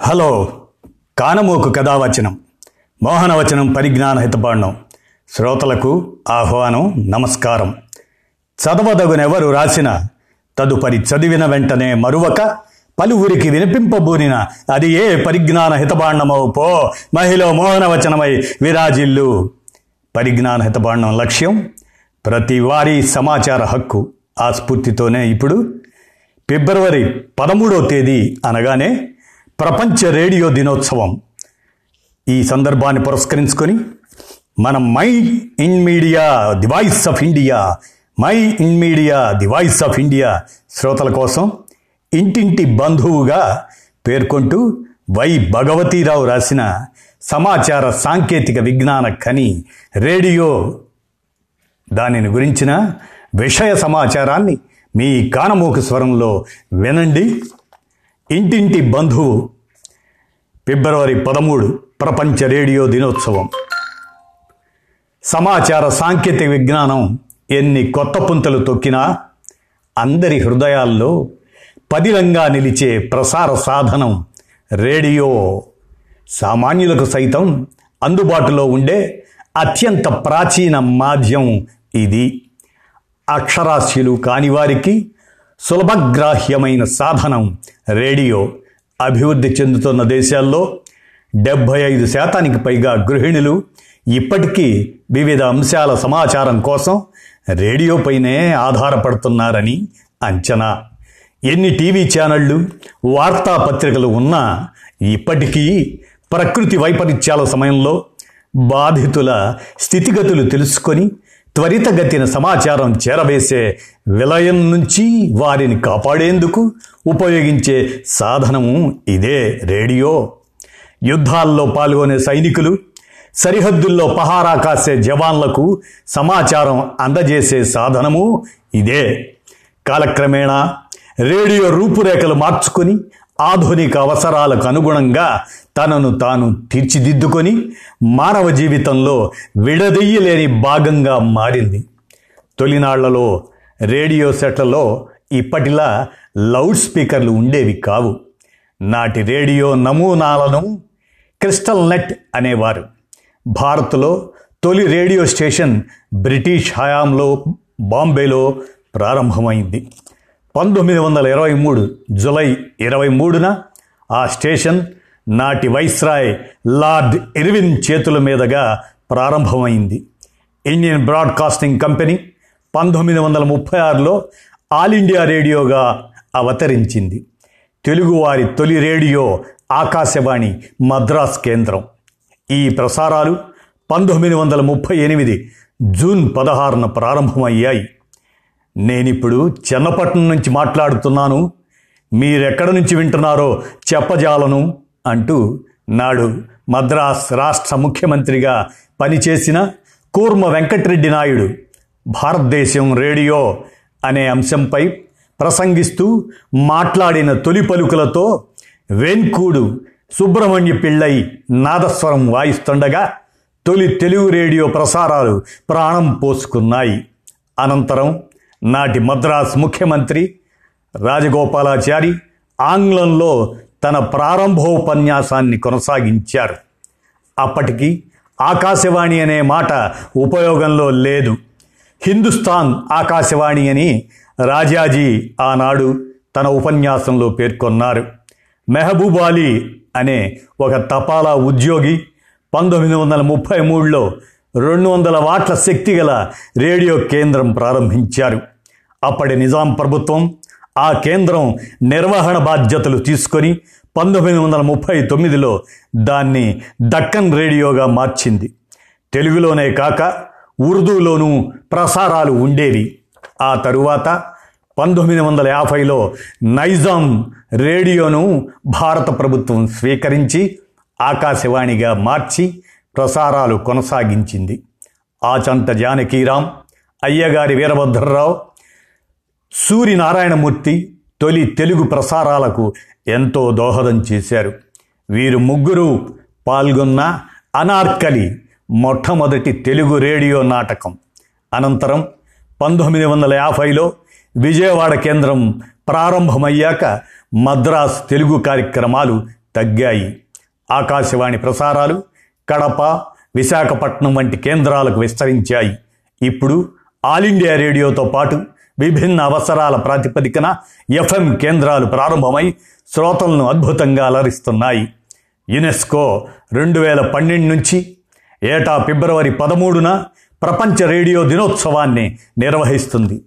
Hello కానమోకు కథావచనం మోహనవచనం పరిజ్ఞాన హితబాండం శ్రోతలకు ఆహ్వానం నమస్కారం. చదవదగునెవరు రాసిన తదుపరి చదివిన వెంటనే మరువక పలువురికి వినిపింపబూనిన అది ఏ పరిజ్ఞాన హితబాండమో పో మహిళ మోహనవచనమై విరాజిల్లు. పరిజ్ఞాన హితబాండం లక్ష్యం ప్రతి వారి సమాచార హక్కు ఆ స్ఫూర్తితోనే ఇప్పుడు. ఫిబ్రవరి పదమూడో తేదీ అనగానే ప్రపంచ రేడియో దినోత్సవం ఈ సందర్భాన్ని పురస్కరించుకొని మన my in media the voice of India my in media the voice of India శ్రోతల కోసం ఇంటింటి బంధువుగా పేర్కొంటూ వై భగవతీరావు రాసిన సమాచార సాంకేతిక విజ్ఞాన ఖని రేడియో దానిని గురించిన విషయ సమాచారాన్ని మీ కానమోకు స్వరంలో వినండి. ఇంటింటి బంధువు. ఫిబ్రవరి పదమూడు ప్రపంచ రేడియో దినోత్సవం. సమాచార సాంకేతిక విజ్ఞానం ఎన్ని కొత్త పుంతలు తొక్కినా అందరి హృదయాల్లో పదిలంగా నిలిచే ప్రసార సాధనం రేడియో. సామాన్యులకు సైతం అందుబాటులో ఉండే అత్యంత ప్రాచీన మాధ్యం ఇది. అక్షరాస్యులు కాని వారికి సులభగ్రాహ్యమైన సాధనం రేడియో అభివృద్ధి చెందుతున్న దేశాల్లో డెబ్భై ఐదు శాతానికి పైగా గృహిణులు ఇప్పటికీ వివిధ అంశాల సమాచారం కోసం రేడియోపైనే ఆధారపడుతున్నారని అంచనా. ఎన్ని టీవీ ఛానళ్ళు వార్తాపత్రికలు ఉన్నా ఇప్పటికీ ప్రకృతి వైపరీత్యాల సమయంలో బాధితుల స్థితిగతులు తెలుసుకొని త్వరితగతిన సమాచారం చేరవేసే విలయం నుంచి వారిని కాపాడేందుకు ఉపయోగించే సాధనము ఇదే రేడియో. యుద్ధాల్లో పాల్గొనే సైనికులు సరిహద్దుల్లో పహారా కాసే జవాన్లకు సమాచారం అందజేసే సాధనము ఇదే. కాలక్రమేణా రేడియో రూపురేఖలు మార్చుకొని ఆధునిక అవసరాలకు అనుగుణంగా తనను తాను తీర్చిదిద్దుకొని మానవ జీవితంలో విడదీయలేని భాగంగా మారింది. తొలినాళ్ళలో రేడియో సెట్లలో ఇప్పటిలా లౌడ్ స్పీకర్లు ఉండేవి కావు. నాటి రేడియో నమూనాలను క్రిస్టల్ నెట్ అనేవారు. భారత్లో తొలి రేడియో స్టేషన్ బ్రిటిష్ హయాంలో బాంబేలో ప్రారంభమైంది. పంతొమ్మిది వందల ఇరవై మూడు జులై ఇరవై మూడున ఆ స్టేషన్ నాటి వైస్రాయ్ లార్డ్ ఇర్విన్ చేతుల మీదుగా ప్రారంభమైంది. ఇండియన్ బ్రాడ్కాస్టింగ్ కంపెనీ పంతొమ్మిది వందల ముప్పై ఆరులో ఆల్ ఇండియా రేడియోగా అవతరించింది. తెలుగువారి తొలి రేడియో ఆకాశవాణి మద్రాస్ కేంద్రం. ఈ ప్రసారాలు పంతొమ్మిది వందల ముప్పై ఎనిమిది జూన్ పదహారున ప్రారంభమయ్యాయి. నేనిప్పుడు చెన్నపట్నం నుంచి మాట్లాడుతున్నాను. మీరెక్కడ నుంచి వింటున్నారో చెప్పజాలను అంటూ నాడు మద్రాస్ రాష్ట్ర ముఖ్యమంత్రిగా పనిచేసిన కూర్మ వెంకటరెడ్డి నాయుడు భారతదేశం రేడియో అనే అంశంపై ప్రసంగిస్తూ మాట్లాడిన తొలి పలుకులతో వెన్కూడు సుబ్రహ్మణ్య పిళ్ళై నాదస్వరం వాయిస్తుండగా తొలి తెలుగు రేడియో ప్రసారాలు ప్రాణం పోసుకున్నాయి. అనంతరం నాటి మద్రాస్ ముఖ్యమంత్రి రాజగోపాలాచారి ఆంగ్లంలో తన ప్రారంభోపన్యాసాన్ని కొనసాగించారు. అప్పటికి ఆకాశవాణి అనే మాట ఉపయోగంలో లేదు. హిందుస్థాన్ ఆకాశవాణి అని రాజాజీ ఆనాడు తన ఉపన్యాసంలో పేర్కొన్నారు. మెహబూబ్ అలీ అనే ఒక తపాలా ఉద్యోగి పంతొమ్మిది వందల ముప్పై మూడులో రెండు వందల వాట్ల శక్తి గల రేడియో కేంద్రం ప్రారంభించారు. అప్పటి నిజాం ప్రభుత్వం ఆ కేంద్రం నిర్వహణ బాధ్యతలు తీసుకొని పంతొమ్మిది వందల ముప్పై తొమ్మిదిలో దాన్ని దక్కన్ రేడియోగా మార్చింది. తెలుగులోనే కాక ఉర్దూలోనూ ప్రసారాలు ఉండేవి. ఆ తరువాత పంతొమ్మిది వందల యాభైలో నైజాం రేడియోను భారత ప్రభుత్వం స్వీకరించి ఆకాశవాణిగా మార్చి ప్రసారాలు కొనసాగించింది. ఆచంత జానకీరాం అయ్యగారి వీరభద్రరావు సూర్యనారాయణమూర్తి తొలి తెలుగు ప్రసారాలకు ఎంతో దోహదం చేశారు. వీరు ముగ్గురు పాల్గొన్న అనార్కలి మొట్టమొదటి తెలుగు రేడియో నాటకం. అనంతరం పంతొమ్మిది వందల యాభైలో విజయవాడ కేంద్రం ప్రారంభమయ్యాక మద్రాస్ తెలుగు కార్యక్రమాలు తగ్గాయి. ఆకాశవాణి ప్రసారాలు కడప విశాఖపట్నం వంటి కేంద్రాలకు విస్తరించాయి. ఇప్పుడు ఆల్ ఇండియా రేడియోతో పాటు విభిన్న అవసరాల ప్రాతిపదికన ఎఫ్ఎం కేంద్రాలు ప్రారంభమై శ్రోతలను అద్భుతంగా అలరిస్తున్నాయి. యునెస్కో రెండు వేల పన్నెండు నుంచి ఏటా ఫిబ్రవరి పదమూడున ప్రపంచ రేడియో దినోత్సవాన్ని నిర్వహిస్తుంది.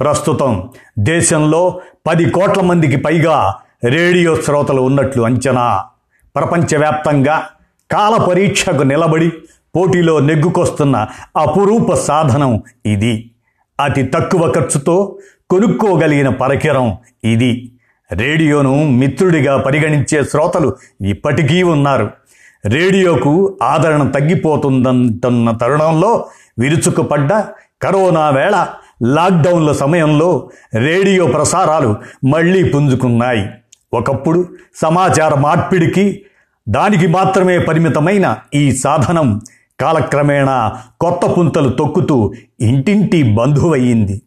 ప్రస్తుతం దేశంలో పది కోట్ల మందికి పైగా రేడియో శ్రోతలు ఉన్నట్లు అంచనా. ప్రపంచవ్యాప్తంగా కాల పరీక్షకు నిలబడి పోటీలో నెగ్గుకొస్తున్న అపురూప సాధనం ఇది. అతి తక్కువ ఖర్చుతో కొనుక్కోగలిగిన పరికరం ఇది. రేడియోను మిత్రుడిగా పరిగణించే శ్రోతలు ఇప్పటికీ ఉన్నారు. రేడియోకు ఆదరణ తగ్గిపోతుందంటున్న తరుణంలో విరుచుకుపడ్డ కరోనా వేళ లాక్డౌన్ల సమయంలో రేడియో ప్రసారాలు మళ్ళీ పుంజుకున్నాయి. ఒకప్పుడు సమాచార మార్పిడికి దానికి మాత్రమే పరిమితమైన ఈ సాధనం కాలక్రమేణా కొత్త పుంతలు తొక్కుతూ ఇంటింటి బంధువయ్యింది.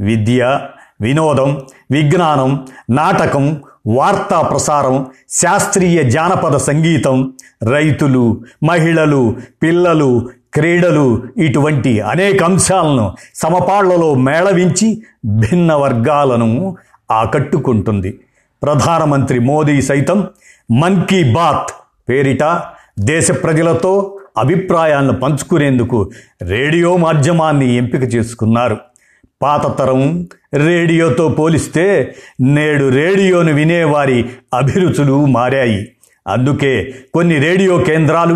విద్య వినోదం విజ్ఞానం నాటకం వార్తా ప్రసారం శాస్త్రీయ జానపద సంగీతం రైతులు మహిళలు పిల్లలు క్రీడలు ఇటువంటి అనేక అంశాలను సమపాళ్ళలో మేళవించి భిన్న వర్గాలను ఆకట్టుకుంటుంది. ప్రధానమంత్రి మోదీ సైతం మన్ కీ బాత్ పేరిట దేశ ప్రజలతో అభిప్రాయాలను పంచుకునేందుకు రేడియో మాధ్యమాన్ని ఎంపిక చేసుకున్నారు. పాత తరం రేడియోతో పోలిస్తే నేడు రేడియోను వినేవారి అభిరుచులు మారాయి. అందుకే కొన్ని రేడియో కేంద్రాలు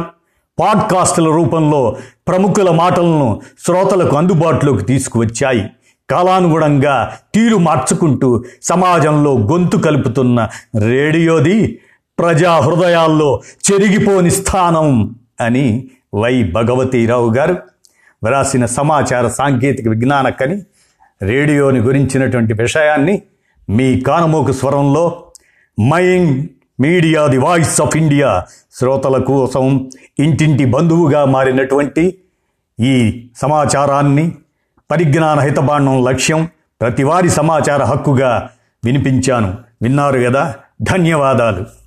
పాడ్కాస్టుల రూపంలో ప్రముఖుల మాటలను శ్రోతలకు అందుబాటులోకి తీసుకువచ్చాయి. కాలానుగుణంగా తీరు మార్చుకుంటూ సమాజంలో గొంతు కలుపుతున్న రేడియోది ప్రజా హృదయాల్లో చెరిగిపోని స్థానం అని వై భగవతీరావు గారు వ్రాసిన సమాచార సాంకేతిక విజ్ఞానకని రేడియోని గురించినటువంటి విషయాన్ని మీ కానమోకు స్వరంలో మైంగ్ media the voice of India శ్రోతల కోసం ఇంటింటి బంధువుగా మారినటువంటి ఈ సమాచారాన్ని పరిజ్ఞాన హితబాండం లక్ష్యం ప్రతివారి సమాచార హక్కుగా వినిపించాను. విన్నారు కదా? ధన్యవాదాలు.